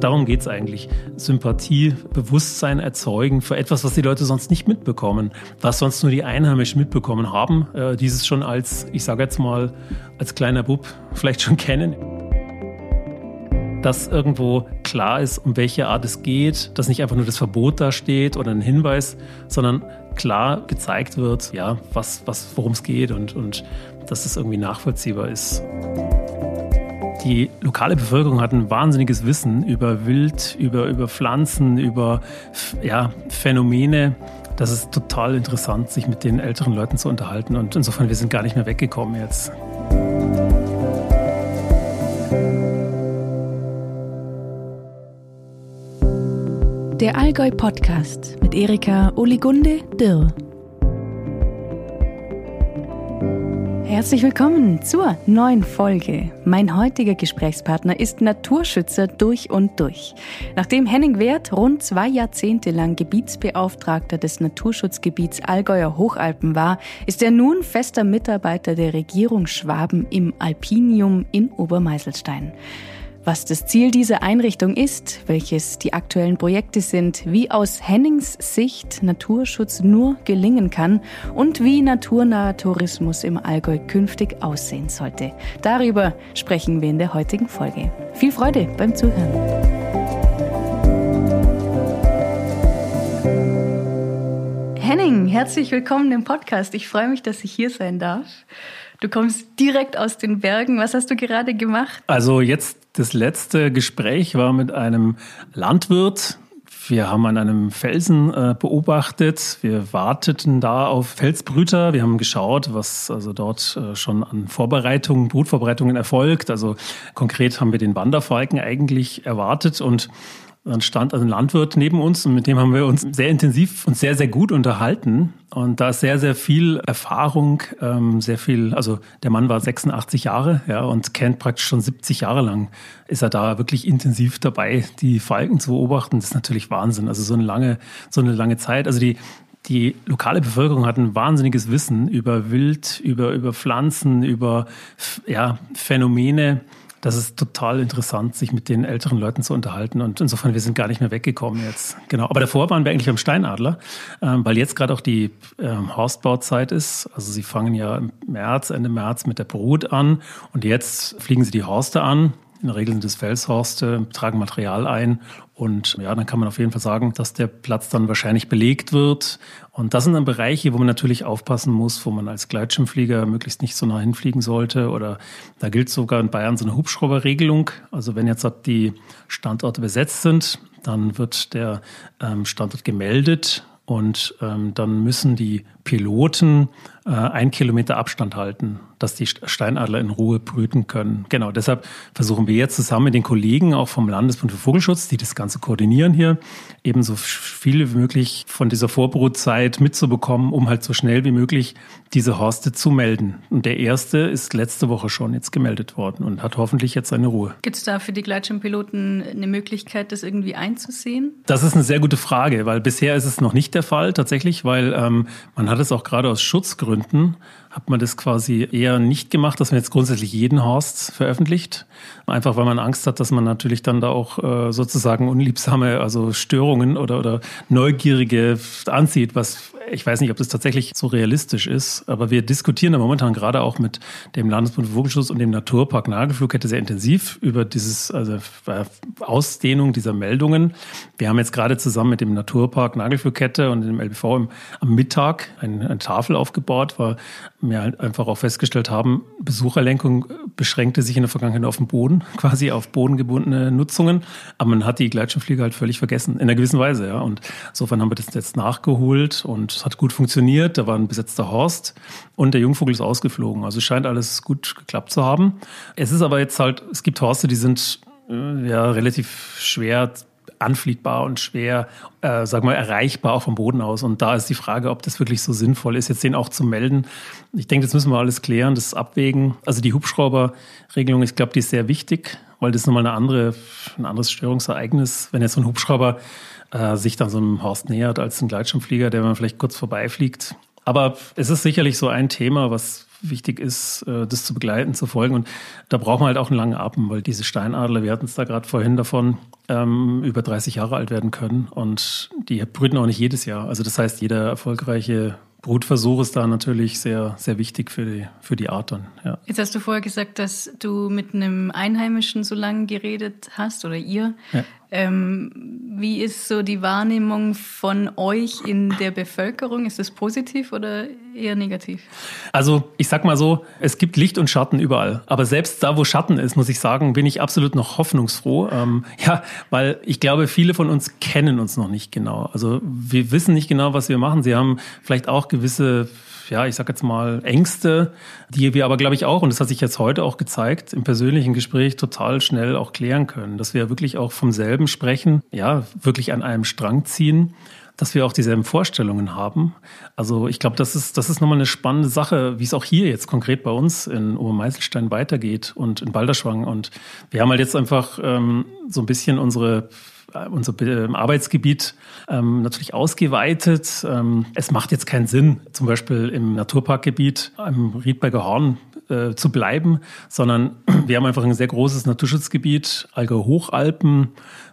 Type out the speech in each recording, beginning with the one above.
Darum geht es eigentlich. Sympathie, Bewusstsein erzeugen für etwas, was die Leute sonst nicht mitbekommen, was sonst nur die Einheimischen mitbekommen haben, äh, dieses schon als, ich sage jetzt mal, als kleiner Bub vielleicht schon kennen dass irgendwo klar ist, um welche Art es geht, dass nicht einfach nur das Verbot da steht oder ein Hinweis, sondern klar gezeigt wird, ja, was, was, worum es geht und, und dass es irgendwie nachvollziehbar ist. Die lokale Bevölkerung hat ein wahnsinniges Wissen über Wild, über, über Pflanzen, über ja, Phänomene. Das ist total interessant, sich mit den älteren Leuten zu unterhalten. Und insofern, wir sind gar nicht mehr weggekommen jetzt. Der Allgäu Podcast mit Erika Oligunde Dirr. Herzlich willkommen zur neuen Folge. Mein heutiger Gesprächspartner ist Naturschützer durch und durch. Nachdem Henning Wert rund zwei Jahrzehnte lang Gebietsbeauftragter des Naturschutzgebiets Allgäuer Hochalpen war, ist er nun fester Mitarbeiter der Regierung Schwaben im Alpinium in Obermeiselstein. Was das Ziel dieser Einrichtung ist, welches die aktuellen Projekte sind, wie aus Hennings Sicht Naturschutz nur gelingen kann und wie naturnaher Tourismus im Allgäu künftig aussehen sollte. Darüber sprechen wir in der heutigen Folge. Viel Freude beim Zuhören. Henning, herzlich willkommen im Podcast. Ich freue mich, dass ich hier sein darf. Du kommst direkt aus den Bergen. Was hast du gerade gemacht? Also jetzt das letzte Gespräch war mit einem Landwirt. Wir haben an einem Felsen äh, beobachtet. Wir warteten da auf Felsbrüter. Wir haben geschaut, was also dort äh, schon an Vorbereitungen, Brutvorbereitungen erfolgt. Also konkret haben wir den Wanderfalken eigentlich erwartet und dann stand also ein Landwirt neben uns und mit dem haben wir uns sehr intensiv und sehr, sehr gut unterhalten. Und da ist sehr, sehr viel Erfahrung, ähm, sehr viel, also der Mann war 86 Jahre ja, und kennt praktisch schon 70 Jahre lang, ist er da wirklich intensiv dabei, die Falken zu beobachten. Das ist natürlich Wahnsinn. Also so eine lange, so eine lange Zeit. Also die, die lokale Bevölkerung hat ein wahnsinniges Wissen über Wild, über, über Pflanzen, über ja, Phänomene das ist total interessant, sich mit den älteren Leuten zu unterhalten. Und insofern, wir sind gar nicht mehr weggekommen jetzt. Genau. Aber davor waren wir eigentlich am Steinadler, ähm, weil jetzt gerade auch die ähm, Horstbauzeit ist. Also sie fangen ja im März, Ende März mit der Brut an und jetzt fliegen sie die Horste an. In der Regel sind es Felshorste, tragen Material ein und ja, dann kann man auf jeden Fall sagen, dass der Platz dann wahrscheinlich belegt wird. Und das sind dann Bereiche, wo man natürlich aufpassen muss, wo man als Gleitschirmflieger möglichst nicht so nah hinfliegen sollte. Oder da gilt sogar in Bayern so eine Hubschrauberregelung. Also wenn jetzt die Standorte besetzt sind, dann wird der ähm, Standort gemeldet und ähm, dann müssen die Piloten äh, ein Kilometer Abstand halten, dass die Steinadler in Ruhe brüten können. Genau, deshalb versuchen wir jetzt zusammen mit den Kollegen auch vom Landesbund für Vogelschutz, die das Ganze koordinieren hier, eben so viel wie möglich von dieser Vorbrutzeit mitzubekommen, um halt so schnell wie möglich diese Horste zu melden. Und der erste ist letzte Woche schon jetzt gemeldet worden und hat hoffentlich jetzt seine Ruhe. Gibt es da für die Gleitschirmpiloten eine Möglichkeit, das irgendwie einzusehen? Das ist eine sehr gute Frage, weil bisher ist es noch nicht der Fall tatsächlich, weil ähm, man hat es auch gerade aus Schutzgründen Gründen hat man das quasi eher nicht gemacht, dass man jetzt grundsätzlich jeden Horst veröffentlicht. Einfach weil man Angst hat, dass man natürlich dann da auch äh, sozusagen unliebsame, also Störungen oder, oder Neugierige anzieht, was ich weiß nicht, ob das tatsächlich so realistisch ist, aber wir diskutieren da momentan gerade auch mit dem Landesbund für Vogelschutz und dem Naturpark Nagelflugkette sehr intensiv über dieses, also äh, Ausdehnung dieser Meldungen. Wir haben jetzt gerade zusammen mit dem Naturpark Nagelflugkette und dem LBV am Mittag eine, eine Tafel aufgebaut, weil wir halt einfach auch festgestellt haben, Besucherlenkung beschränkte sich in der Vergangenheit auf den Boden, quasi auf bodengebundene Nutzungen, aber man hat die Gleitschirmflieger halt völlig vergessen, in einer gewissen Weise, ja. Und insofern haben wir das jetzt nachgeholt und es hat gut funktioniert. Da war ein besetzter Horst und der Jungvogel ist ausgeflogen. Also scheint alles gut geklappt zu haben. Es ist aber jetzt halt, es gibt Horste, die sind äh, ja relativ schwer anfliegbar und schwer, äh, sagen wir, erreichbar auch vom Boden aus. Und da ist die Frage, ob das wirklich so sinnvoll ist, jetzt den auch zu melden. Ich denke, das müssen wir alles klären, das abwägen. Also die Hubschrauberregelung, ich glaube, die ist sehr wichtig, weil das nochmal eine andere, ein anderes Störungsereignis, wenn jetzt so ein Hubschrauber äh, sich dann so einem Horst nähert als ein Gleitschirmflieger, der man vielleicht kurz vorbeifliegt. Aber es ist sicherlich so ein Thema, was wichtig ist, äh, das zu begleiten, zu folgen. Und da braucht man halt auch einen langen Atem, weil diese Steinadler, wir hatten es da gerade vorhin davon, ähm, über 30 Jahre alt werden können. Und die brüten auch nicht jedes Jahr. Also das heißt, jeder erfolgreiche Brutversuch ist da natürlich sehr, sehr wichtig für die, für die Art dann. Ja. Jetzt hast du vorher gesagt, dass du mit einem Einheimischen so lange geredet hast oder ihr. Ja. Ähm, wie ist so die Wahrnehmung von euch in der Bevölkerung? Ist das positiv oder eher negativ? Also ich sag mal so, es gibt Licht und Schatten überall. Aber selbst da, wo Schatten ist, muss ich sagen, bin ich absolut noch hoffnungsfroh. Ähm, ja, weil ich glaube, viele von uns kennen uns noch nicht genau. Also wir wissen nicht genau, was wir machen. Sie haben vielleicht auch gewisse ja, ich sag jetzt mal, Ängste, die wir aber, glaube ich, auch, und das hat sich jetzt heute auch gezeigt, im persönlichen Gespräch total schnell auch klären können, dass wir wirklich auch vom selben sprechen, ja, wirklich an einem Strang ziehen dass wir auch dieselben Vorstellungen haben. Also ich glaube, das ist, das ist nochmal eine spannende Sache, wie es auch hier jetzt konkret bei uns in Obermeißelstein weitergeht und in Balderschwang. Und wir haben halt jetzt einfach ähm, so ein bisschen unsere äh, unser Arbeitsgebiet ähm, natürlich ausgeweitet. Ähm, es macht jetzt keinen Sinn, zum Beispiel im Naturparkgebiet am Riedberger Horn äh, zu bleiben, sondern wir haben einfach ein sehr großes Naturschutzgebiet, Allgäu Hochalpen,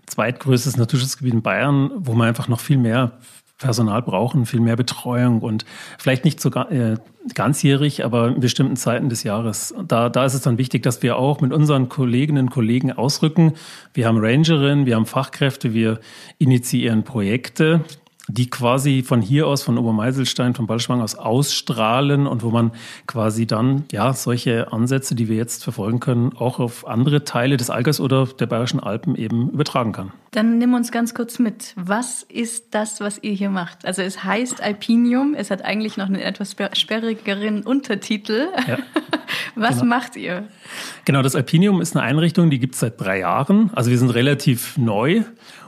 zweitgrößtes Naturschutzgebiet in Bayern, wo man einfach noch viel mehr Personal brauchen, viel mehr Betreuung und vielleicht nicht so äh, ganzjährig, aber in bestimmten Zeiten des Jahres. Da, da ist es dann wichtig, dass wir auch mit unseren Kolleginnen und Kollegen ausrücken. Wir haben Rangerinnen, wir haben Fachkräfte, wir initiieren Projekte die quasi von hier aus, von Obermeiselstein, von Ballschwang aus ausstrahlen und wo man quasi dann ja solche Ansätze, die wir jetzt verfolgen können, auch auf andere Teile des Allgäus oder der Bayerischen Alpen eben übertragen kann. Dann nimm uns ganz kurz mit. Was ist das, was ihr hier macht? Also es heißt Alpinium, es hat eigentlich noch einen etwas sperrigeren Untertitel. Ja. Was genau. macht ihr? Genau, das Alpinium ist eine Einrichtung, die gibt es seit drei Jahren. Also wir sind relativ neu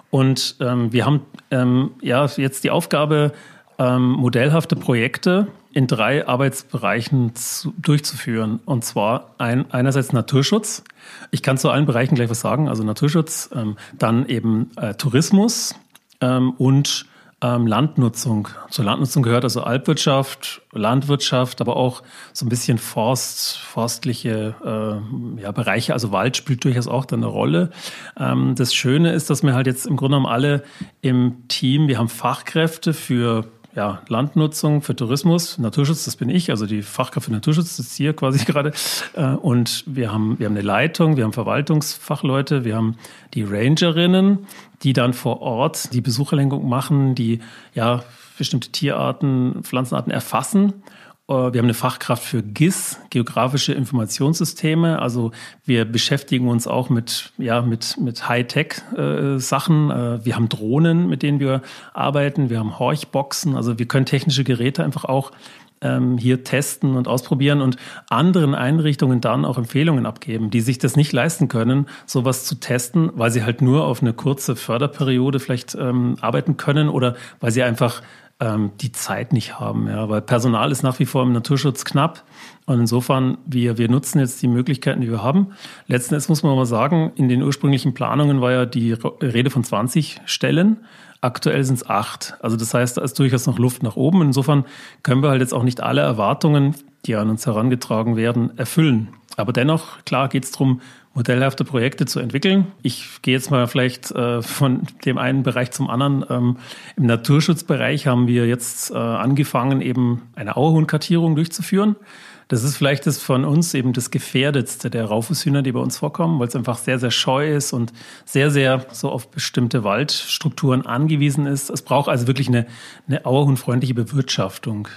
und ähm, wir haben ähm, ja jetzt die Aufgabe, ähm, modellhafte Projekte in drei Arbeitsbereichen zu, durchzuführen. Und zwar ein, einerseits Naturschutz. Ich kann zu allen Bereichen gleich was sagen. Also Naturschutz, ähm, dann eben äh, Tourismus ähm, und ähm, Landnutzung. Zur Landnutzung gehört also Alpwirtschaft, Landwirtschaft, aber auch so ein bisschen Forst, forstliche äh, ja, Bereiche. Also Wald spielt durchaus auch da eine Rolle. Ähm, das Schöne ist, dass wir halt jetzt im Grunde genommen alle im Team, wir haben Fachkräfte für ja, Landnutzung, für Tourismus, Naturschutz, das bin ich, also die Fachkraft für Naturschutz ist hier quasi gerade. Äh, und wir haben, wir haben eine Leitung, wir haben Verwaltungsfachleute, wir haben die Rangerinnen, die dann vor Ort die Besucherlenkung machen, die ja bestimmte Tierarten, Pflanzenarten erfassen äh, wir haben eine Fachkraft für GIS, geografische Informationssysteme. Also wir beschäftigen uns auch mit, ja, mit, mit Hightech-Sachen. Äh, wir haben Drohnen, mit denen wir arbeiten. Wir haben Horchboxen. Also wir können technische Geräte einfach auch ähm, hier testen und ausprobieren und anderen Einrichtungen dann auch Empfehlungen abgeben, die sich das nicht leisten können, sowas zu testen, weil sie halt nur auf eine kurze Förderperiode vielleicht ähm, arbeiten können oder weil sie einfach ähm, die Zeit nicht haben. Ja, weil Personal ist nach wie vor im Naturschutz knapp. Und insofern, wir, wir nutzen jetzt die Möglichkeiten, die wir haben. Letzten Endes muss man mal sagen, in den ursprünglichen Planungen war ja die Rede von 20 Stellen. Aktuell sind es acht. Also das heißt, da ist durchaus noch Luft nach oben. Insofern können wir halt jetzt auch nicht alle Erwartungen, die an uns herangetragen werden, erfüllen. Aber dennoch, klar, geht es darum, modellhafte Projekte zu entwickeln. Ich gehe jetzt mal vielleicht äh, von dem einen Bereich zum anderen. Ähm, Im Naturschutzbereich haben wir jetzt äh, angefangen, eben eine Auerhuhnkartierung durchzuführen. Das ist vielleicht das von uns eben das gefährdetste der Raufußhühner, die bei uns vorkommen, weil es einfach sehr, sehr scheu ist und sehr, sehr so auf bestimmte Waldstrukturen angewiesen ist. Es braucht also wirklich eine, eine auerhuhnfreundliche Bewirtschaftung.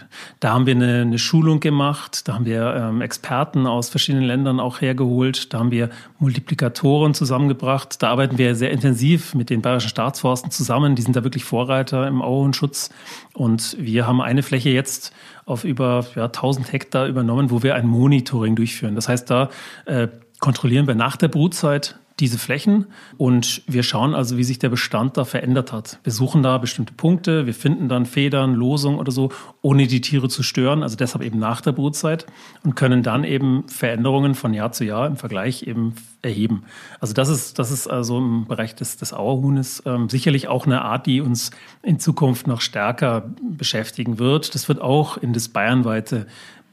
Da haben wir eine, eine Schulung gemacht, da haben wir ähm, Experten aus verschiedenen Ländern auch hergeholt, da haben wir Multiplikatoren zusammengebracht. Da arbeiten wir sehr intensiv mit den Bayerischen Staatsforsten zusammen. Die sind da wirklich Vorreiter im Auerhuhnschutz. Und wir haben eine Fläche jetzt auf über ja, 1000 Hektar übernommen, wo wir ein Monitoring durchführen. Das heißt, da äh, kontrollieren wir nach der Brutzeit diese Flächen und wir schauen also, wie sich der Bestand da verändert hat. Wir suchen da bestimmte Punkte, wir finden dann Federn, Losungen oder so, ohne die Tiere zu stören, also deshalb eben nach der Brutzeit und können dann eben Veränderungen von Jahr zu Jahr im Vergleich eben erheben. Also das ist, das ist also im Bereich des, des Auerhuhnes ähm, sicherlich auch eine Art, die uns in Zukunft noch stärker beschäftigen wird. Das wird auch in das bayernweite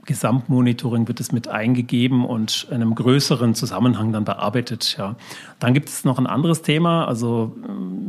Gesamtmonitoring wird es mit eingegeben und in einem größeren Zusammenhang dann bearbeitet. Ja. Dann gibt es noch ein anderes Thema. Also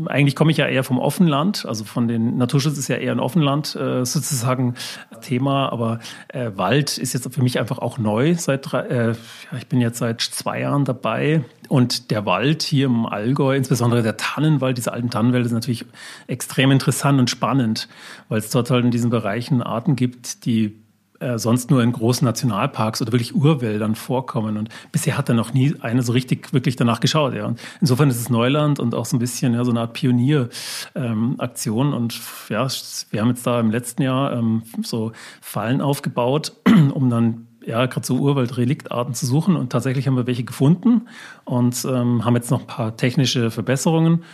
äh, eigentlich komme ich ja eher vom Offenland, also von den Naturschutz ist ja eher ein Offenland äh, sozusagen Thema, aber äh, Wald ist jetzt für mich einfach auch neu. Seit drei, äh, ich bin jetzt seit zwei Jahren dabei und der Wald hier im Allgäu, insbesondere der Tannenwald, diese alten Tannenwälder, ist natürlich extrem interessant und spannend, weil es dort halt in diesen Bereichen Arten gibt, die äh, sonst nur in großen Nationalparks oder wirklich Urwäldern vorkommen. Und bisher hat da noch nie einer so richtig wirklich danach geschaut. Ja. Und insofern ist es Neuland und auch so ein bisschen ja, so eine Art Pionieraktion. Ähm, und ja, wir haben jetzt da im letzten Jahr ähm, so Fallen aufgebaut, um dann ja, gerade so Urwaldreliktarten zu suchen und tatsächlich haben wir welche gefunden und ähm, haben jetzt noch ein paar technische Verbesserungen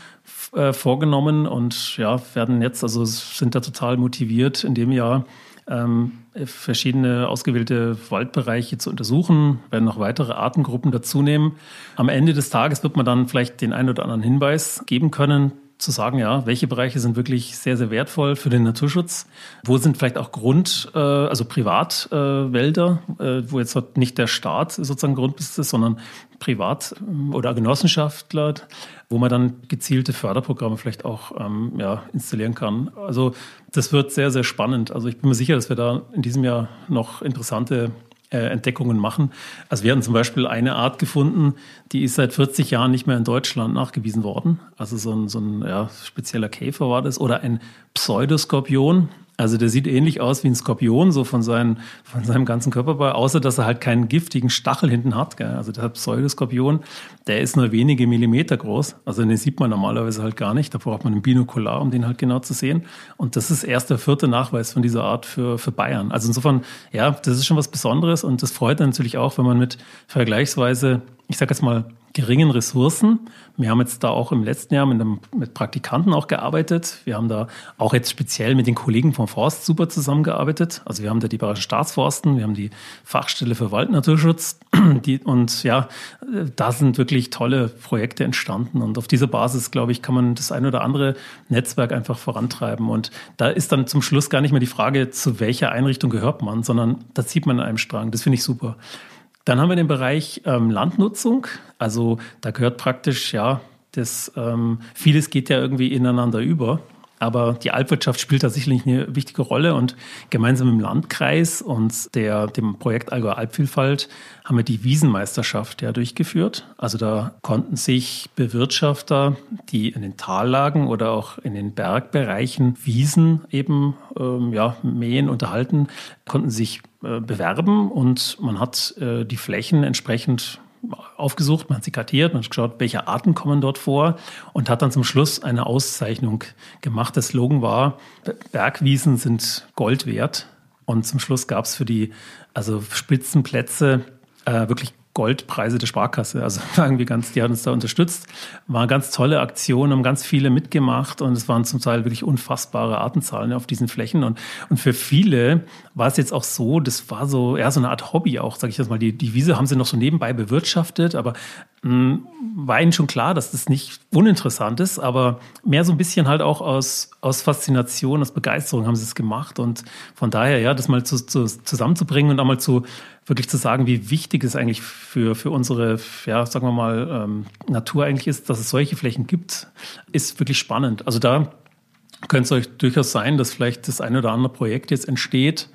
äh, vorgenommen und ja, werden jetzt, also sind da total motiviert in dem Jahr ähm, verschiedene ausgewählte Waldbereiche zu untersuchen, werden noch weitere Artengruppen dazunehmen. Am Ende des Tages wird man dann vielleicht den einen oder anderen Hinweis geben können, zu sagen, ja, welche Bereiche sind wirklich sehr, sehr wertvoll für den Naturschutz? Wo sind vielleicht auch Grund, äh, also Privatwälder, äh, wo jetzt nicht der Staat sozusagen Grundbesitz ist, sondern Privat- oder Genossenschaftler, wo man dann gezielte Förderprogramme vielleicht auch ähm, ja, installieren kann. Also das wird sehr, sehr spannend. Also ich bin mir sicher, dass wir da in diesem Jahr noch interessante äh, Entdeckungen machen. Also wir hatten zum Beispiel eine Art gefunden, die ist seit 40 Jahren nicht mehr in Deutschland nachgewiesen worden. Also so ein, so ein ja, spezieller Käfer war das oder ein Pseudoskorpion. Also der sieht ähnlich aus wie ein Skorpion, so von, seinen, von seinem ganzen Körperbau, außer dass er halt keinen giftigen Stachel hinten hat. Gell? Also der Pseudoskorpion, der ist nur wenige Millimeter groß. Also den sieht man normalerweise halt gar nicht. Da braucht man ein Binokular, um den halt genau zu sehen. Und das ist erst der vierte Nachweis von dieser Art für, für Bayern. Also insofern, ja, das ist schon was Besonderes und das freut natürlich auch, wenn man mit vergleichsweise, ich sage jetzt mal, geringen Ressourcen. Wir haben jetzt da auch im letzten Jahr mit, einem, mit Praktikanten auch gearbeitet. Wir haben da auch jetzt speziell mit den Kollegen vom Forst super zusammengearbeitet. Also wir haben da die Bayerischen Staatsforsten, wir haben die Fachstelle für Waldnaturschutz. Die, und ja, da sind wirklich tolle Projekte entstanden. Und auf dieser Basis, glaube ich, kann man das ein oder andere Netzwerk einfach vorantreiben. Und da ist dann zum Schluss gar nicht mehr die Frage, zu welcher Einrichtung gehört man, sondern da zieht man an einem Strang. Das finde ich super. Dann haben wir den Bereich ähm, Landnutzung. Also da gehört praktisch, ja, das, ähm, vieles geht ja irgendwie ineinander über. Aber die Alpwirtschaft spielt da sicherlich eine wichtige Rolle und gemeinsam im Landkreis und der, dem Projekt Allgäu Alpvielfalt haben wir die Wiesenmeisterschaft ja durchgeführt. Also da konnten sich Bewirtschafter, die in den Tallagen oder auch in den Bergbereichen Wiesen eben ähm, ja, mähen, unterhalten, konnten sich äh, bewerben und man hat äh, die Flächen entsprechend aufgesucht, man hat sie kartiert, man hat geschaut, welche Arten kommen dort vor und hat dann zum Schluss eine Auszeichnung gemacht. Der Slogan war, Bergwiesen sind Gold wert. Und zum Schluss gab es für die also Spitzenplätze äh, wirklich Goldpreise der Sparkasse. Also irgendwie ganz, die hat uns da unterstützt. War eine ganz tolle Aktion, haben ganz viele mitgemacht und es waren zum Teil wirklich unfassbare Artenzahlen auf diesen Flächen. Und, und für viele war es jetzt auch so, das war so eher so eine Art Hobby auch, sage ich jetzt mal. Die, die Wiese haben sie noch so nebenbei bewirtschaftet, aber mh, hm, war ihnen schon klar, dass das nicht uninteressant ist, aber mehr so ein bisschen halt auch aus, aus Faszination, aus Begeisterung haben sie es gemacht. Und von daher, ja, das mal zu, zu, zusammenzubringen und einmal zu wirklich zu sagen, wie wichtig es eigentlich für, für unsere, ja, sagen wir mal, ähm, Natur eigentlich ist, dass es solche Flächen gibt, ist wirklich spannend. Also da könnte es euch durchaus sein, dass vielleicht das eine oder andere Projekt jetzt entsteht,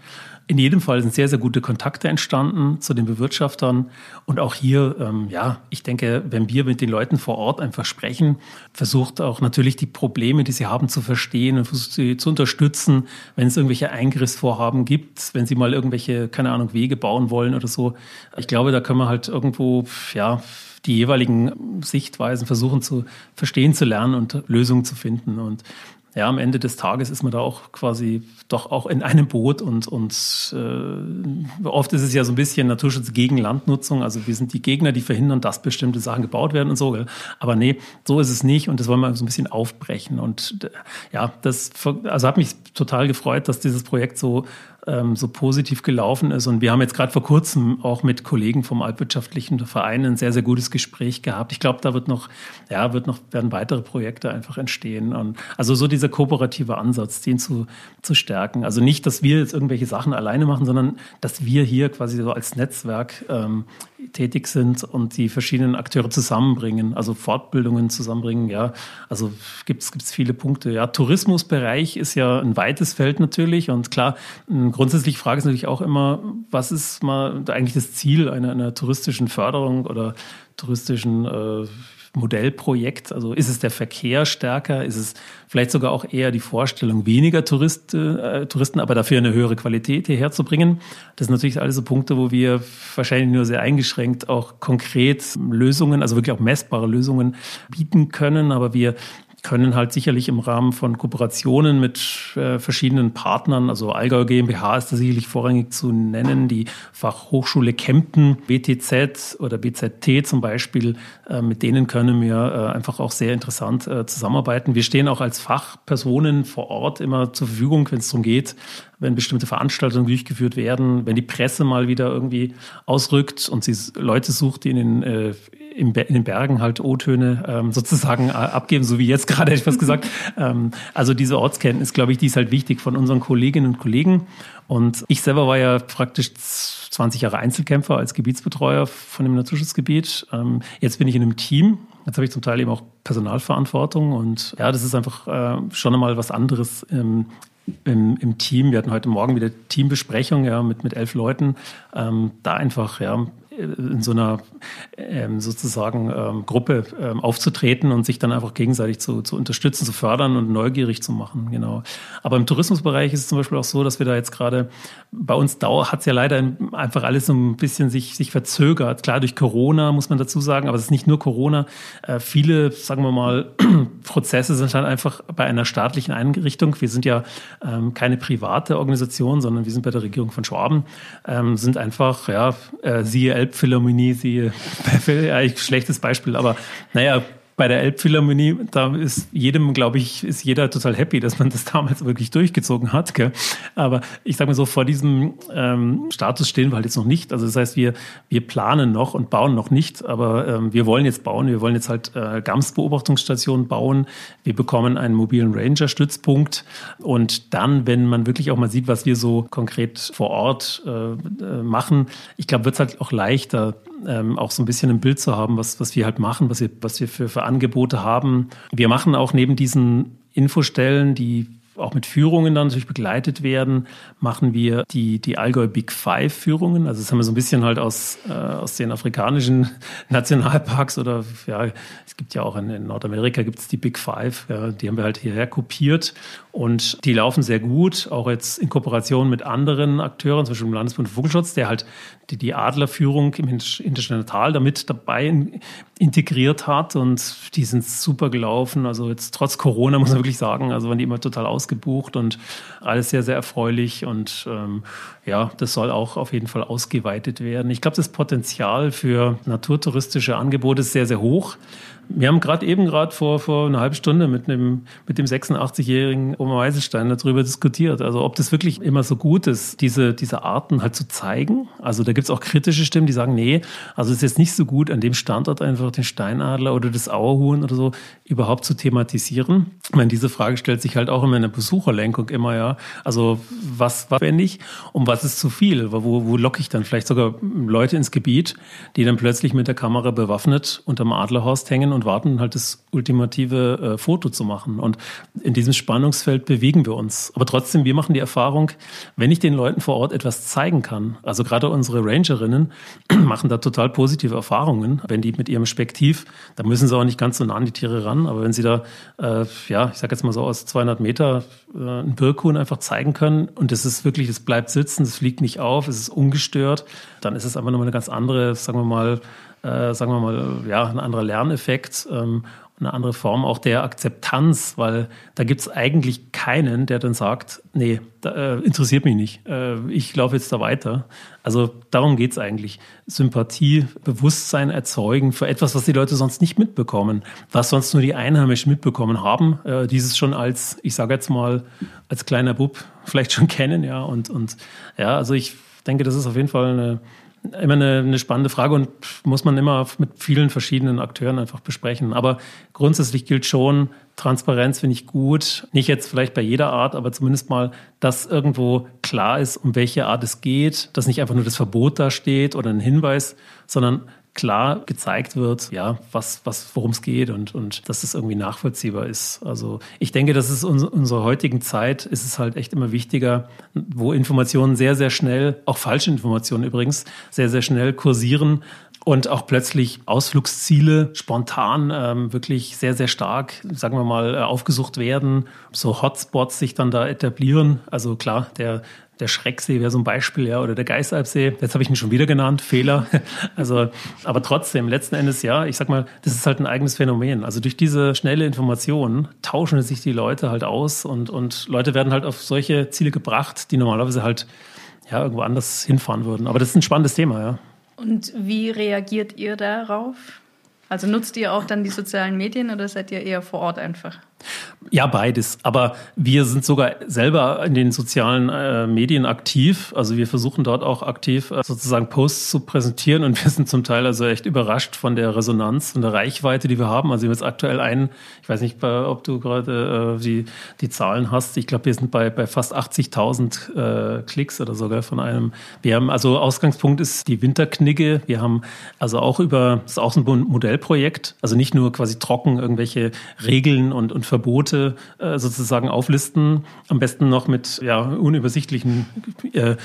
in jedem Fall sind sehr, sehr gute Kontakte entstanden zu den Bewirtschaftern. Und auch hier, ähm, ja, ich denke, wenn wir mit den Leuten vor Ort einfach sprechen, versucht auch natürlich die Probleme, die sie haben, zu verstehen und versucht sie zu unterstützen, wenn es irgendwelche Eingriffsvorhaben gibt, wenn sie mal irgendwelche, keine Ahnung, Wege bauen wollen oder so. Ich glaube, da können wir halt irgendwo, ja, die jeweiligen Sichtweisen versuchen zu verstehen zu lernen und Lösungen zu finden. Und ja, am Ende des Tages ist man da auch quasi doch auch in einem Boot und, und äh, oft ist es ja so ein bisschen Naturschutz gegen Landnutzung. Also wir sind die Gegner, die verhindern, dass bestimmte Sachen gebaut werden und so. Gell? Aber nee, so ist es nicht und das wollen wir so ein bisschen aufbrechen. Und ja, das also hat mich total gefreut, dass dieses Projekt so ähm, so positiv gelaufen ist. Und wir haben jetzt gerade vor kurzem auch mit Kollegen vom Altwirtschaftlichen Verein ein sehr, sehr gutes Gespräch gehabt. Ich glaube, da wird noch, ja, wird noch, werden weitere Projekte einfach entstehen. Und also so dieser kooperative Ansatz, den zu, zu stärken. Also nicht, dass wir jetzt irgendwelche Sachen alleine machen, sondern dass wir hier quasi so als Netzwerk ähm, tätig sind und die verschiedenen Akteure zusammenbringen, also Fortbildungen zusammenbringen. Ja, also gibt es viele Punkte. Ja, Tourismusbereich ist ja ein weites Feld natürlich und klar, grundsätzlich frage ich natürlich auch immer, was ist mal eigentlich das Ziel einer, einer touristischen Förderung oder touristischen äh, Modellprojekt? Also ist es der Verkehr stärker? Ist es vielleicht sogar auch eher die Vorstellung, weniger Tourist, äh, Touristen, aber dafür eine höhere Qualität hierher zu bringen? Das sind natürlich alles so Punkte, wo wir wahrscheinlich nur sehr eingeschränkt auch konkret Lösungen, also wirklich auch messbare Lösungen bieten können. Aber wir können halt sicherlich im Rahmen von Kooperationen mit äh, verschiedenen Partnern, also Allgäu GmbH ist da sicherlich vorrangig zu nennen, die Fachhochschule Kempten, BTZ oder BZT zum Beispiel, äh, mit denen können wir äh, einfach auch sehr interessant äh, zusammenarbeiten. Wir stehen auch als Fachpersonen vor Ort immer zur Verfügung, wenn es darum geht, wenn bestimmte Veranstaltungen durchgeführt werden, wenn die Presse mal wieder irgendwie ausrückt und sie Leute sucht, die in den äh, in den Bergen halt O-Töne ähm, sozusagen äh, abgeben, so wie jetzt gerade etwas gesagt. ähm, also diese Ortskenntnis, glaube ich, die ist halt wichtig von unseren Kolleginnen und Kollegen. Und ich selber war ja praktisch 20 Jahre Einzelkämpfer als Gebietsbetreuer von dem Naturschutzgebiet. Ähm, jetzt bin ich in einem Team. Jetzt habe ich zum Teil eben auch Personalverantwortung und ja, das ist einfach äh, schon einmal was anderes ähm, im, im, Team. Wir hatten heute Morgen wieder Teambesprechung ja, mit, mit elf Leuten. Ähm, da einfach ja, in so einer ähm, sozusagen ähm, Gruppe ähm, aufzutreten und sich dann einfach gegenseitig zu, zu unterstützen, zu fördern und neugierig zu machen. Genau. Aber im Tourismusbereich ist es zum Beispiel auch so, dass wir da jetzt gerade bei uns hat es ja leider einfach alles so ein bisschen sich, sich verzögert. Klar, durch Corona muss man dazu sagen, aber es ist nicht nur Corona. Äh, viele, sagen wir mal, Prozesse sind halt einfach bei einer staatlichen Einrichtung. Wir sind ja ähm, keine private Organisation, sondern wir sind bei der Regierung von Schwaben, ähm, sind einfach, ja, äh, siehe Elbphilharmonie, siehe, ja, schlechtes Beispiel, aber naja, bei der Elbphilharmonie, da ist jedem, glaube ich, ist jeder total happy, dass man das damals wirklich durchgezogen hat. Gell? Aber ich sage mal so, vor diesem ähm, Status stehen wir halt jetzt noch nicht. Also das heißt, wir, wir planen noch und bauen noch nicht, aber ähm, wir wollen jetzt bauen. Wir wollen jetzt halt äh, GAMS-Beobachtungsstationen bauen. Wir bekommen einen mobilen Ranger-Stützpunkt. Und dann, wenn man wirklich auch mal sieht, was wir so konkret vor Ort äh, äh machen, ich glaube, wird es halt auch leichter, ähm, auch so ein bisschen ein Bild zu haben, was, was wir halt machen, was wir, was wir für, für Angebote haben. Wir machen auch neben diesen Infostellen, die auch mit Führungen dann natürlich begleitet werden, machen wir die, die Allgäu Big Five Führungen. Also das haben wir so ein bisschen halt aus, äh, aus den afrikanischen Nationalparks oder ja, es gibt ja auch in, in Nordamerika gibt es die Big Five, ja, die haben wir halt hierher kopiert und die laufen sehr gut, auch jetzt in Kooperation mit anderen Akteuren, zum Beispiel im Landesbund Vogelschutz, der halt die, die Adlerführung im Hintersteiner Tal damit dabei integriert hat und die sind super gelaufen. Also jetzt trotz Corona muss man wirklich sagen, also waren die immer total ausgebucht und alles sehr, sehr erfreulich und ähm, ja, das soll auch auf jeden Fall ausgeweitet werden. Ich glaube, das Potenzial für naturtouristische Angebote ist sehr, sehr hoch. Wir haben gerade eben gerade vor, vor einer halben Stunde mit, einem, mit dem 86-jährigen Oma Weiselstein darüber diskutiert. Also ob das wirklich immer so gut ist, diese, diese Arten halt zu zeigen. Also da gibt es auch kritische Stimmen, die sagen, nee, also es ist jetzt nicht so gut, an dem Standort einfach den Steinadler oder das Auerhuhn oder so überhaupt zu thematisieren. Ich meine, diese Frage stellt sich halt auch immer in der Besucherlenkung immer, ja. Also was war wendig und was ist zu viel? Wo, wo locke ich dann vielleicht sogar Leute ins Gebiet, die dann plötzlich mit der Kamera bewaffnet unterm Adlerhorst hängen und und warten, halt das ultimative äh, Foto zu machen. Und in diesem Spannungsfeld bewegen wir uns. Aber trotzdem, wir machen die Erfahrung, wenn ich den Leuten vor Ort etwas zeigen kann, also gerade unsere Rangerinnen machen da total positive Erfahrungen, wenn die mit ihrem Spektiv, da müssen sie auch nicht ganz so nah an die Tiere ran, aber wenn sie da, äh, ja, ich sage jetzt mal so aus 200 Meter äh, ein Birkhuhn einfach zeigen können und es ist wirklich, es bleibt sitzen, es fliegt nicht auf, es ist ungestört, dann ist es einfach nochmal eine ganz andere, sagen wir mal, äh, sagen wir mal, ja, ein anderer Lerneffekt. Ähm, eine andere Form auch der Akzeptanz, weil da gibt es eigentlich keinen, der dann sagt, nee, da, äh, interessiert mich nicht, äh, ich laufe jetzt da weiter. Also darum geht es eigentlich. Sympathie, Bewusstsein erzeugen für etwas, was die Leute sonst nicht mitbekommen, was sonst nur die Einheimischen mitbekommen haben, äh, dieses schon als, ich sage jetzt mal, als kleiner Bub vielleicht schon kennen, ja, und, und ja, also ich denke, das ist auf jeden Fall eine immer eine, eine, spannende Frage und muss man immer mit vielen verschiedenen Akteuren einfach besprechen. Aber grundsätzlich gilt schon, Transparenz finde ich gut. Nicht jetzt vielleicht bei jeder Art, aber zumindest mal, dass irgendwo klar ist, um welche Art es geht, dass nicht einfach nur das Verbot da steht oder ein Hinweis, sondern klar gezeigt wird, ja, was, was, worum es geht und, und dass es irgendwie nachvollziehbar ist. Also ich denke, dass es in unserer heutigen Zeit ist es halt echt immer wichtiger, wo Informationen sehr, sehr schnell, auch falsche Informationen übrigens, sehr, sehr schnell kursieren, und auch plötzlich Ausflugsziele spontan ähm, wirklich sehr, sehr stark, sagen wir mal, äh, aufgesucht werden, so Hotspots sich dann da etablieren. Also klar, der der Schrecksee wäre so ein Beispiel, ja, oder der Geißalpsee. Jetzt habe ich ihn schon wieder genannt, Fehler. Also, aber trotzdem, letzten Endes, ja, ich sag mal, das ist halt ein eigenes Phänomen. Also durch diese schnelle Information tauschen sich die Leute halt aus und, und Leute werden halt auf solche Ziele gebracht, die normalerweise halt ja, irgendwo anders hinfahren würden. Aber das ist ein spannendes Thema, ja. Und wie reagiert ihr darauf? Also nutzt ihr auch dann die sozialen Medien oder seid ihr eher vor Ort einfach? Ja, beides. Aber wir sind sogar selber in den sozialen äh, Medien aktiv. Also wir versuchen dort auch aktiv äh, sozusagen Posts zu präsentieren und wir sind zum Teil also echt überrascht von der Resonanz und der Reichweite, die wir haben. Also wir haben jetzt aktuell einen, ich weiß nicht, ob du gerade äh, die, die Zahlen hast. Ich glaube, wir sind bei, bei fast 80.000 äh, Klicks oder sogar von einem. Wir haben also Ausgangspunkt ist die Winterknigge. Wir haben also auch über, das ist auch ein Modellprojekt, also nicht nur quasi trocken irgendwelche Regeln und, und Verbote äh, sozusagen auflisten, am besten noch mit ja, unübersichtlichen, äh,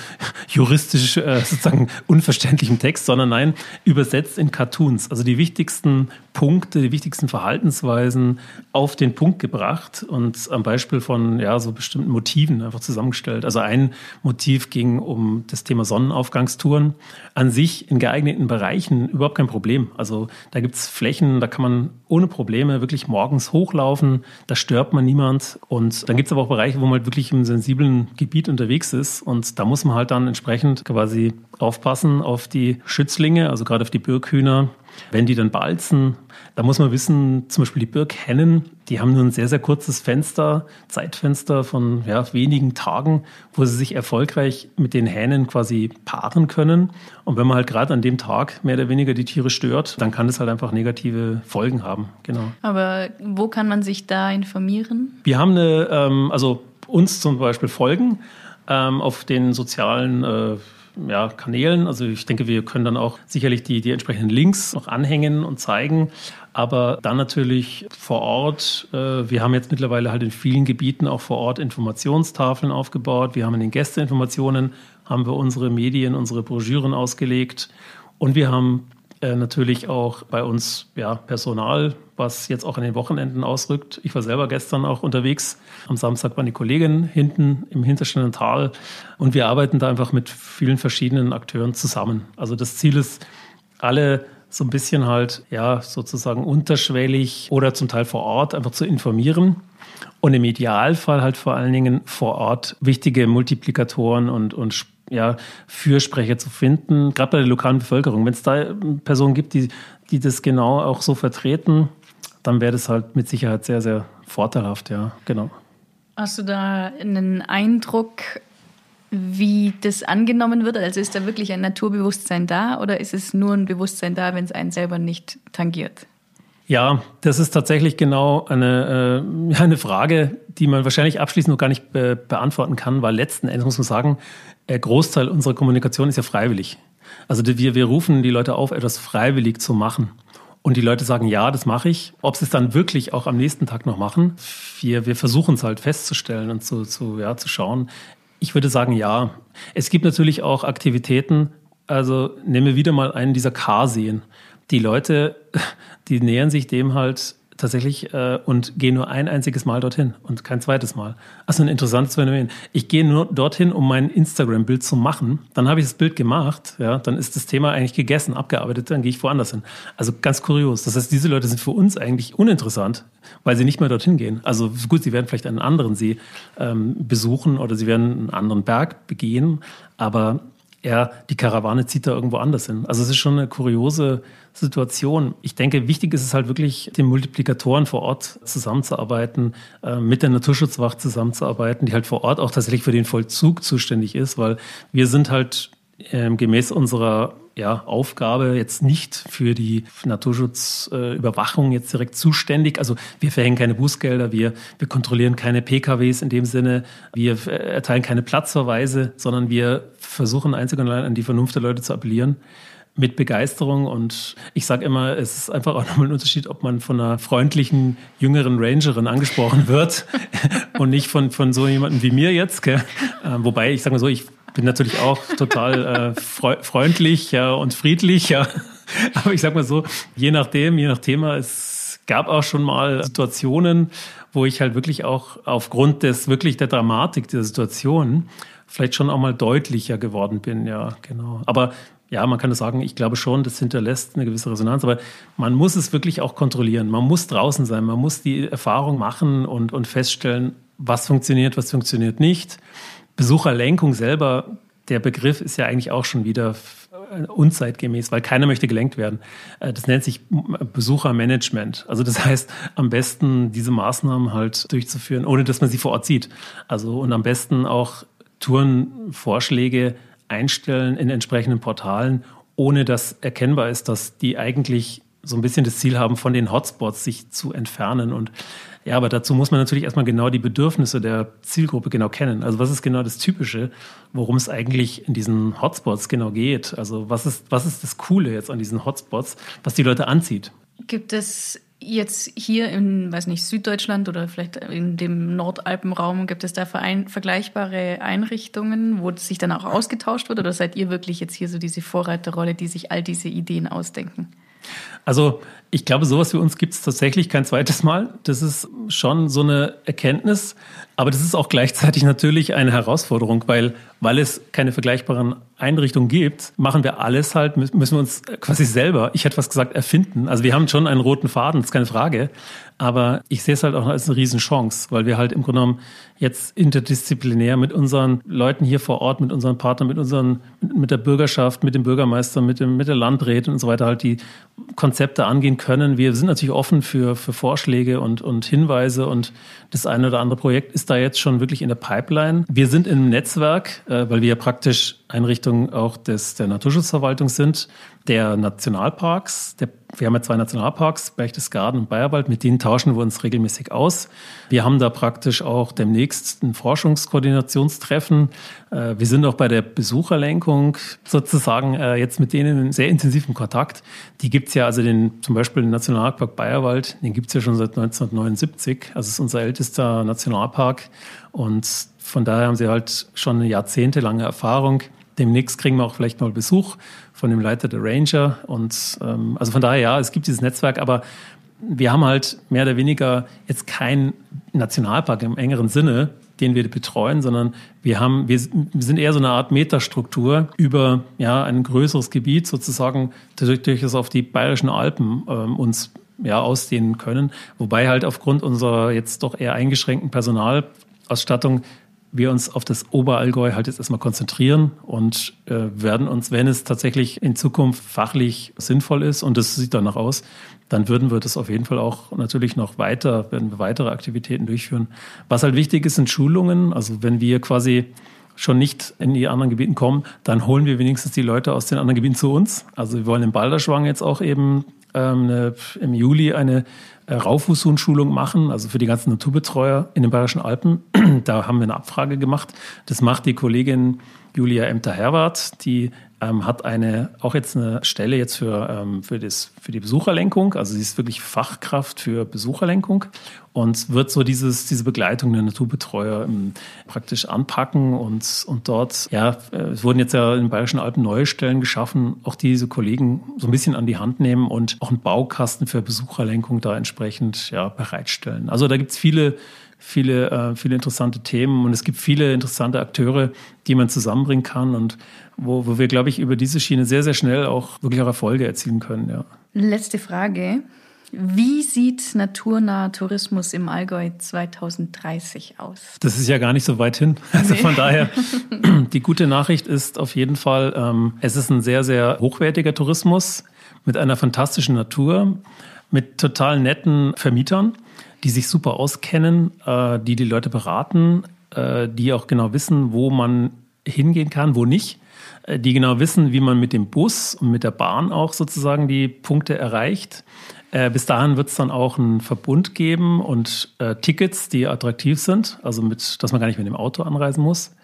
juristisch äh, sozusagen unverständlichem Text, sondern nein, übersetzt in Cartoons. Also die wichtigsten Punkte, die wichtigsten Verhaltensweisen auf den Punkt gebracht und am Beispiel von ja, so bestimmten Motiven einfach zusammengestellt. Also ein Motiv ging um das Thema Sonnenaufgangstouren. An sich in geeigneten Bereichen überhaupt kein Problem. Also da gibt es Flächen, da kann man ohne Probleme wirklich morgens hochlaufen, da stört man niemand. Und dann gibt es aber auch Bereiche, wo man halt wirklich im sensiblen Gebiet unterwegs ist. Und da muss man halt dann entsprechend quasi aufpassen auf die Schützlinge, also gerade auf die Birkhühner. Wenn die dann balzen, da muss man wissen, zum Beispiel die Birkhennen, die haben nur ein sehr, sehr kurzes Fenster, Zeitfenster von ja, wenigen Tagen, wo sie sich erfolgreich mit den Hähnen quasi paaren können. Und wenn man halt gerade an dem Tag mehr oder weniger die Tiere stört, dann kann das halt einfach negative Folgen haben. Genau. Aber wo kann man sich da informieren? Wir haben eine, ähm, also uns zum Beispiel folgen ähm, auf den sozialen äh, ja, Kanälen. Also ich denke, wir können dann auch sicherlich die, die entsprechenden Links noch anhängen und zeigen. Aber dann natürlich vor Ort. Äh, wir haben jetzt mittlerweile halt in vielen Gebieten auch vor Ort Informationstafeln aufgebaut. Wir haben in den Gästeinformationen haben wir unsere Medien, unsere Broschüren ausgelegt. Und wir haben äh, natürlich auch bei uns ja, Personal, was jetzt auch an den Wochenenden ausrückt. Ich war selber gestern auch unterwegs. Am Samstag war eine Kollegin hinten im hinterstehenden Tal und wir arbeiten da einfach mit vielen verschiedenen Akteuren zusammen. Also das Ziel ist, alle so ein bisschen halt, ja, sozusagen unterschwellig oder zum Teil vor Ort einfach zu informieren. Und im Idealfall halt vor allen Dingen vor Ort wichtige Multiplikatoren und, und ja, Fürsprecher zu finden, gerade bei der lokalen Bevölkerung. Wenn es da Personen gibt, die, die das genau auch so vertreten, dann wäre das halt mit Sicherheit sehr, sehr vorteilhaft, ja, genau. Hast du da einen Eindruck, wie das angenommen wird? Also ist da wirklich ein Naturbewusstsein da oder ist es nur ein Bewusstsein da, wenn es einen selber nicht tangiert? Ja, das ist tatsächlich genau eine, äh, eine Frage, die man wahrscheinlich abschließend noch gar nicht be beantworten kann, weil letzten Endes muss man sagen, der Großteil unserer Kommunikation ist ja freiwillig. Also wir, wir rufen die Leute auf, etwas freiwillig zu machen. Und die Leute sagen, ja, das mache ich. Ob sie es dann wirklich auch am nächsten Tag noch machen, wir, wir versuchen es halt festzustellen und zu, zu, ja, zu schauen. Ich würde sagen, ja. Es gibt natürlich auch Aktivitäten, also nehmen wir wieder mal einen dieser K-Seen. Die Leute, die nähern sich dem halt tatsächlich äh, und gehe nur ein einziges Mal dorthin und kein zweites Mal. Also ein interessantes Phänomen. Ich gehe nur dorthin, um mein Instagram-Bild zu machen. Dann habe ich das Bild gemacht, ja, dann ist das Thema eigentlich gegessen, abgearbeitet, dann gehe ich woanders hin. Also ganz kurios. Das heißt, diese Leute sind für uns eigentlich uninteressant, weil sie nicht mehr dorthin gehen. Also gut, sie werden vielleicht einen anderen See ähm, besuchen oder sie werden einen anderen Berg begehen, aber er, die Karawane zieht da irgendwo anders hin. Also es ist schon eine kuriose Situation. Ich denke, wichtig ist es halt wirklich, den Multiplikatoren vor Ort zusammenzuarbeiten, äh, mit der Naturschutzwacht zusammenzuarbeiten, die halt vor Ort auch tatsächlich für den Vollzug zuständig ist, weil wir sind halt äh, gemäß unserer ja, Aufgabe jetzt nicht für die Naturschutzüberwachung äh, jetzt direkt zuständig. Also wir verhängen keine Bußgelder, wir, wir kontrollieren keine PKWs in dem Sinne, wir äh, erteilen keine Platzverweise, sondern wir versuchen einzig und allein an die Vernunft der Leute zu appellieren mit Begeisterung. Und ich sage immer, es ist einfach auch nochmal ein Unterschied, ob man von einer freundlichen, jüngeren Rangerin angesprochen wird und nicht von, von so jemandem wie mir jetzt. Gell? Äh, wobei, ich sage mal so, ich bin natürlich auch total äh, freundlich ja, und friedlich. Ja. Aber ich sag mal so, je nachdem, je nach Thema, es gab auch schon mal Situationen, wo ich halt wirklich auch aufgrund des wirklich der Dramatik der Situation vielleicht schon auch mal deutlicher geworden bin. Ja, genau. Aber ja, man kann das sagen, ich glaube schon, das hinterlässt eine gewisse Resonanz, aber man muss es wirklich auch kontrollieren. Man muss draußen sein, man muss die Erfahrung machen und, und feststellen, was funktioniert, was funktioniert nicht. Besucherlenkung selber, der Begriff ist ja eigentlich auch schon wieder unzeitgemäß, weil keiner möchte gelenkt werden. Äh, das nennt sich Besuchermanagement. Also das heißt, am besten diese Maßnahmen halt durchzuführen, ohne dass man sie vor Ort sieht. Also und am besten auch Tourenvorschläge einstellen in entsprechenden Portalen, ohne dass erkennbar ist, dass die eigentlich so ein bisschen das Ziel haben, von den Hotspots sich zu entfernen. Und ja, aber dazu muss man natürlich erstmal genau die Bedürfnisse der Zielgruppe genau kennen. Also was ist genau das Typische, worum es eigentlich in diesen Hotspots genau geht? Also was ist, was ist das Coole jetzt an diesen Hotspots, was die Leute anzieht? Gibt es jetzt hier in, weiß nicht, Süddeutschland oder vielleicht in dem Nordalpenraum, gibt es da Verein, vergleichbare Einrichtungen, wo sich dann auch ausgetauscht wird? Oder seid ihr wirklich jetzt hier so diese Vorreiterrolle, die sich all diese Ideen ausdenken? Also ich glaube, sowas für uns gibt es tatsächlich kein zweites Mal. Das ist schon so eine Erkenntnis, aber das ist auch gleichzeitig natürlich eine Herausforderung, weil, weil es keine vergleichbaren Einrichtungen gibt, machen wir alles halt, müssen wir uns quasi selber, ich hätte was gesagt, erfinden. Also wir haben schon einen roten Faden, das ist keine Frage, aber ich sehe es halt auch als eine Riesenchance, weil wir halt im Grunde genommen jetzt interdisziplinär mit unseren Leuten hier vor Ort, mit unseren Partnern, mit unseren, mit der Bürgerschaft, mit dem Bürgermeister, mit dem, mit der Landrätin und so weiter halt die Konzepte angehen können. Wir sind natürlich offen für, für Vorschläge und, und Hinweise und das eine oder andere Projekt ist da jetzt schon wirklich in der Pipeline. Wir sind im Netzwerk, äh, weil wir ja praktisch Einrichtungen auch des, der Naturschutzverwaltung sind, der Nationalparks. Der, wir haben ja zwei Nationalparks, Berchtesgaden und Bayerwald, mit denen tauschen wir uns regelmäßig aus. Wir haben da praktisch auch demnächst ein Forschungskoordinationstreffen. Äh, wir sind auch bei der Besucherlenkung sozusagen äh, jetzt mit denen in sehr intensivem Kontakt. Die gibt's ja, also den, zum Beispiel den Nationalpark Bayerwald, den gibt's ja schon seit 1979. Also es ist unser ältester Nationalpark. Und von daher haben sie halt schon eine jahrzehntelange Erfahrung. Demnächst kriegen wir auch vielleicht mal Besuch von dem Leiter der Ranger. Und ähm, also von daher, ja, es gibt dieses Netzwerk, aber wir haben halt mehr oder weniger jetzt keinen Nationalpark im engeren Sinne, den wir betreuen, sondern wir haben, wir sind eher so eine Art Metastruktur über ja ein größeres Gebiet sozusagen, durch, durch das auf die bayerischen Alpen ähm, uns ja ausdehnen können, wobei halt aufgrund unserer jetzt doch eher eingeschränkten Personalausstattung wir uns auf das Oberallgäu halt jetzt erstmal konzentrieren und äh, werden uns, wenn es tatsächlich in Zukunft fachlich sinnvoll ist, und das sieht danach aus, dann würden wir das auf jeden Fall auch natürlich noch weiter, werden wir weitere Aktivitäten durchführen. Was halt wichtig ist, sind Schulungen. Also wenn wir quasi schon nicht in die anderen Gebieten kommen, dann holen wir wenigstens die Leute aus den anderen Gebieten zu uns. Also wir wollen in Balderschwang jetzt auch eben ähm, eine, im Juli eine äh, Raufußhuhn-Schulung machen, also für die ganzen Naturbetreuer in den Bayerischen Alpen. da haben wir eine Abfrage gemacht. Das macht die Kollegin Julia Emter-Herwart, die ähm, hat eine, auch jetzt eine Stelle jetzt für, ähm, für, das, für die Besucherlenkung. Also sie ist wirklich Fachkraft für Besucherlenkung. und wird so dieses, diese Begleitung der Naturbetreuer ähm, praktisch anpacken und, und dort, ja, äh, es wurden jetzt ja in den Bayerischen Alpen neue Stellen geschaffen, auch diese Kollegen so ein bisschen an die Hand nehmen und auch einen Baukasten für Besucherlenkung da entsprechend ja, bereitstellen. Also da gibt's viele viele, äh, viele interessante Themen und es gibt viele interessante Akteure, die man zusammenbringen kann und wo, wo wir, glaube ich, über diese Schiene sehr, sehr schnell auch wirklich auch Erfolge erzielen können. Ja. Letzte Frage. Wie sieht naturnaher Tourismus im Allgäu 2030 aus? Das ist ja gar nicht so weit hin. Also nee. von daher, die gute Nachricht ist auf jeden Fall, ähm, es ist ein sehr, sehr hochwertiger Tourismus mit einer fantastischen Natur, mit total netten Vermietern die sich super auskennen, äh, die die Leute beraten, äh, die auch genau wissen, wo man hingehen kann, wo nicht, die genau wissen, wie man mit dem Bus und mit der Bahn auch sozusagen die Punkte erreicht. Äh, bis dahin wird es dann auch einen Verbund geben und äh, Tickets, die attraktiv sind, also mit, dass man gar nicht mit dem Auto anreisen muss.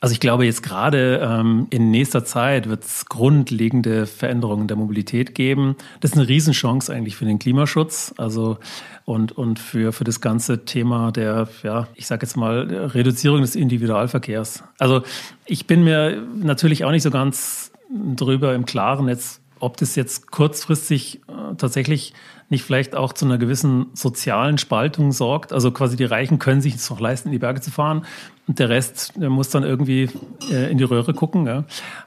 Also ich glaube, jetzt gerade ähm, in nächster Zeit wird es grundlegende Veränderungen der Mobilität geben. Das ist eine Riesenchance eigentlich für den Klimaschutz. Also und, und für, für das ganze Thema der, ja, ich sage jetzt mal, Reduzierung des Individualverkehrs. Also ich bin mir natürlich auch nicht so ganz drüber im Klaren jetzt, ob das jetzt kurzfristig tatsächlich nicht vielleicht auch zu einer gewissen sozialen Spaltung sorgt. Also quasi die Reichen können sich es noch leisten, in die Berge zu fahren und der Rest der muss dann irgendwie äh, in die Röhre gucken. Ja.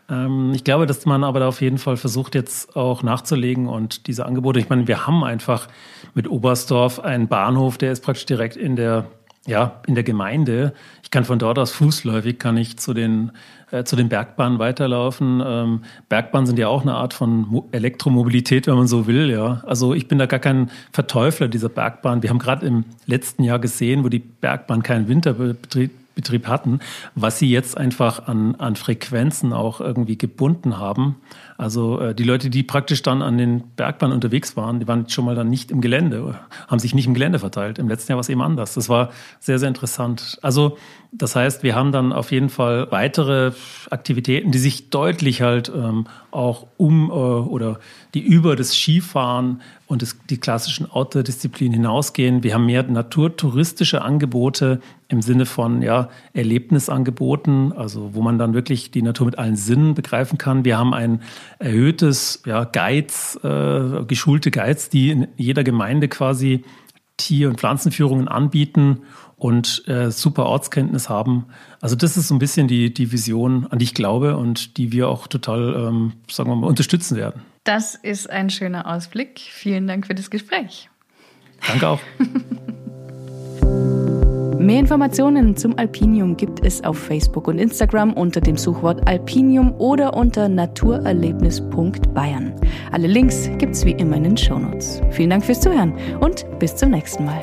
Ähm, ich glaube, dass man aber da auf jeden Fall versucht, jetzt auch nachzulegen und diese Angebote, ich meine, wir haben einfach mit Oberstdorf einen Bahnhof, der ist praktisch direkt in der ja, in der Gemeinde. Ich kann von dort aus fußläufig kann ich zu den äh, zu den Bergbahnen weiterlaufen. Ähm, Bergbahnen sind ja auch eine Art von Mo Elektromobilität, wenn man so will. Ja, also ich bin da gar kein Verteufler dieser Bergbahn. Wir haben gerade im letzten Jahr gesehen, wo die Bergbahn keinen Winterbetrieb Betrieb hatten, was sie jetzt einfach an, an Frequenzen auch irgendwie gebunden haben. Also äh, die Leute, die praktisch dann an den Bergbahnen unterwegs waren, die waren schon mal dann nicht im Gelände, haben sich nicht im Gelände verteilt. Im letzten Jahr war es eben anders. Das war sehr, sehr interessant. Also das heißt, wir haben dann auf jeden Fall weitere Aktivitäten, die sich deutlich halt ähm, auch um äh, oder die über das Skifahren und das, die klassischen Outdoor-Disziplinen hinausgehen. Wir haben mehr naturtouristische Angebote im Sinne von ja, Erlebnisangeboten, also wo man dann wirklich die Natur mit allen Sinnen begreifen kann. Wir haben ein erhöhtes ja, Guides, äh, geschulte Guides, die in jeder Gemeinde quasi Tier- und Pflanzenführungen anbieten und äh, super Ortskenntnis haben. Also das ist so ein bisschen die, die Vision, an die ich glaube und die wir auch total, ähm, sagen wir mal, unterstützen werden. Das ist ein schöner Ausblick. Vielen Dank für das Gespräch. Danke auch. Mehr Informationen zum Alpinium gibt es auf Facebook und Instagram unter dem Suchwort Alpinium oder unter naturerlebnis.bayern. Alle Links gibt es wie immer in den Shownotes. Vielen Dank fürs Zuhören und bis zum nächsten Mal.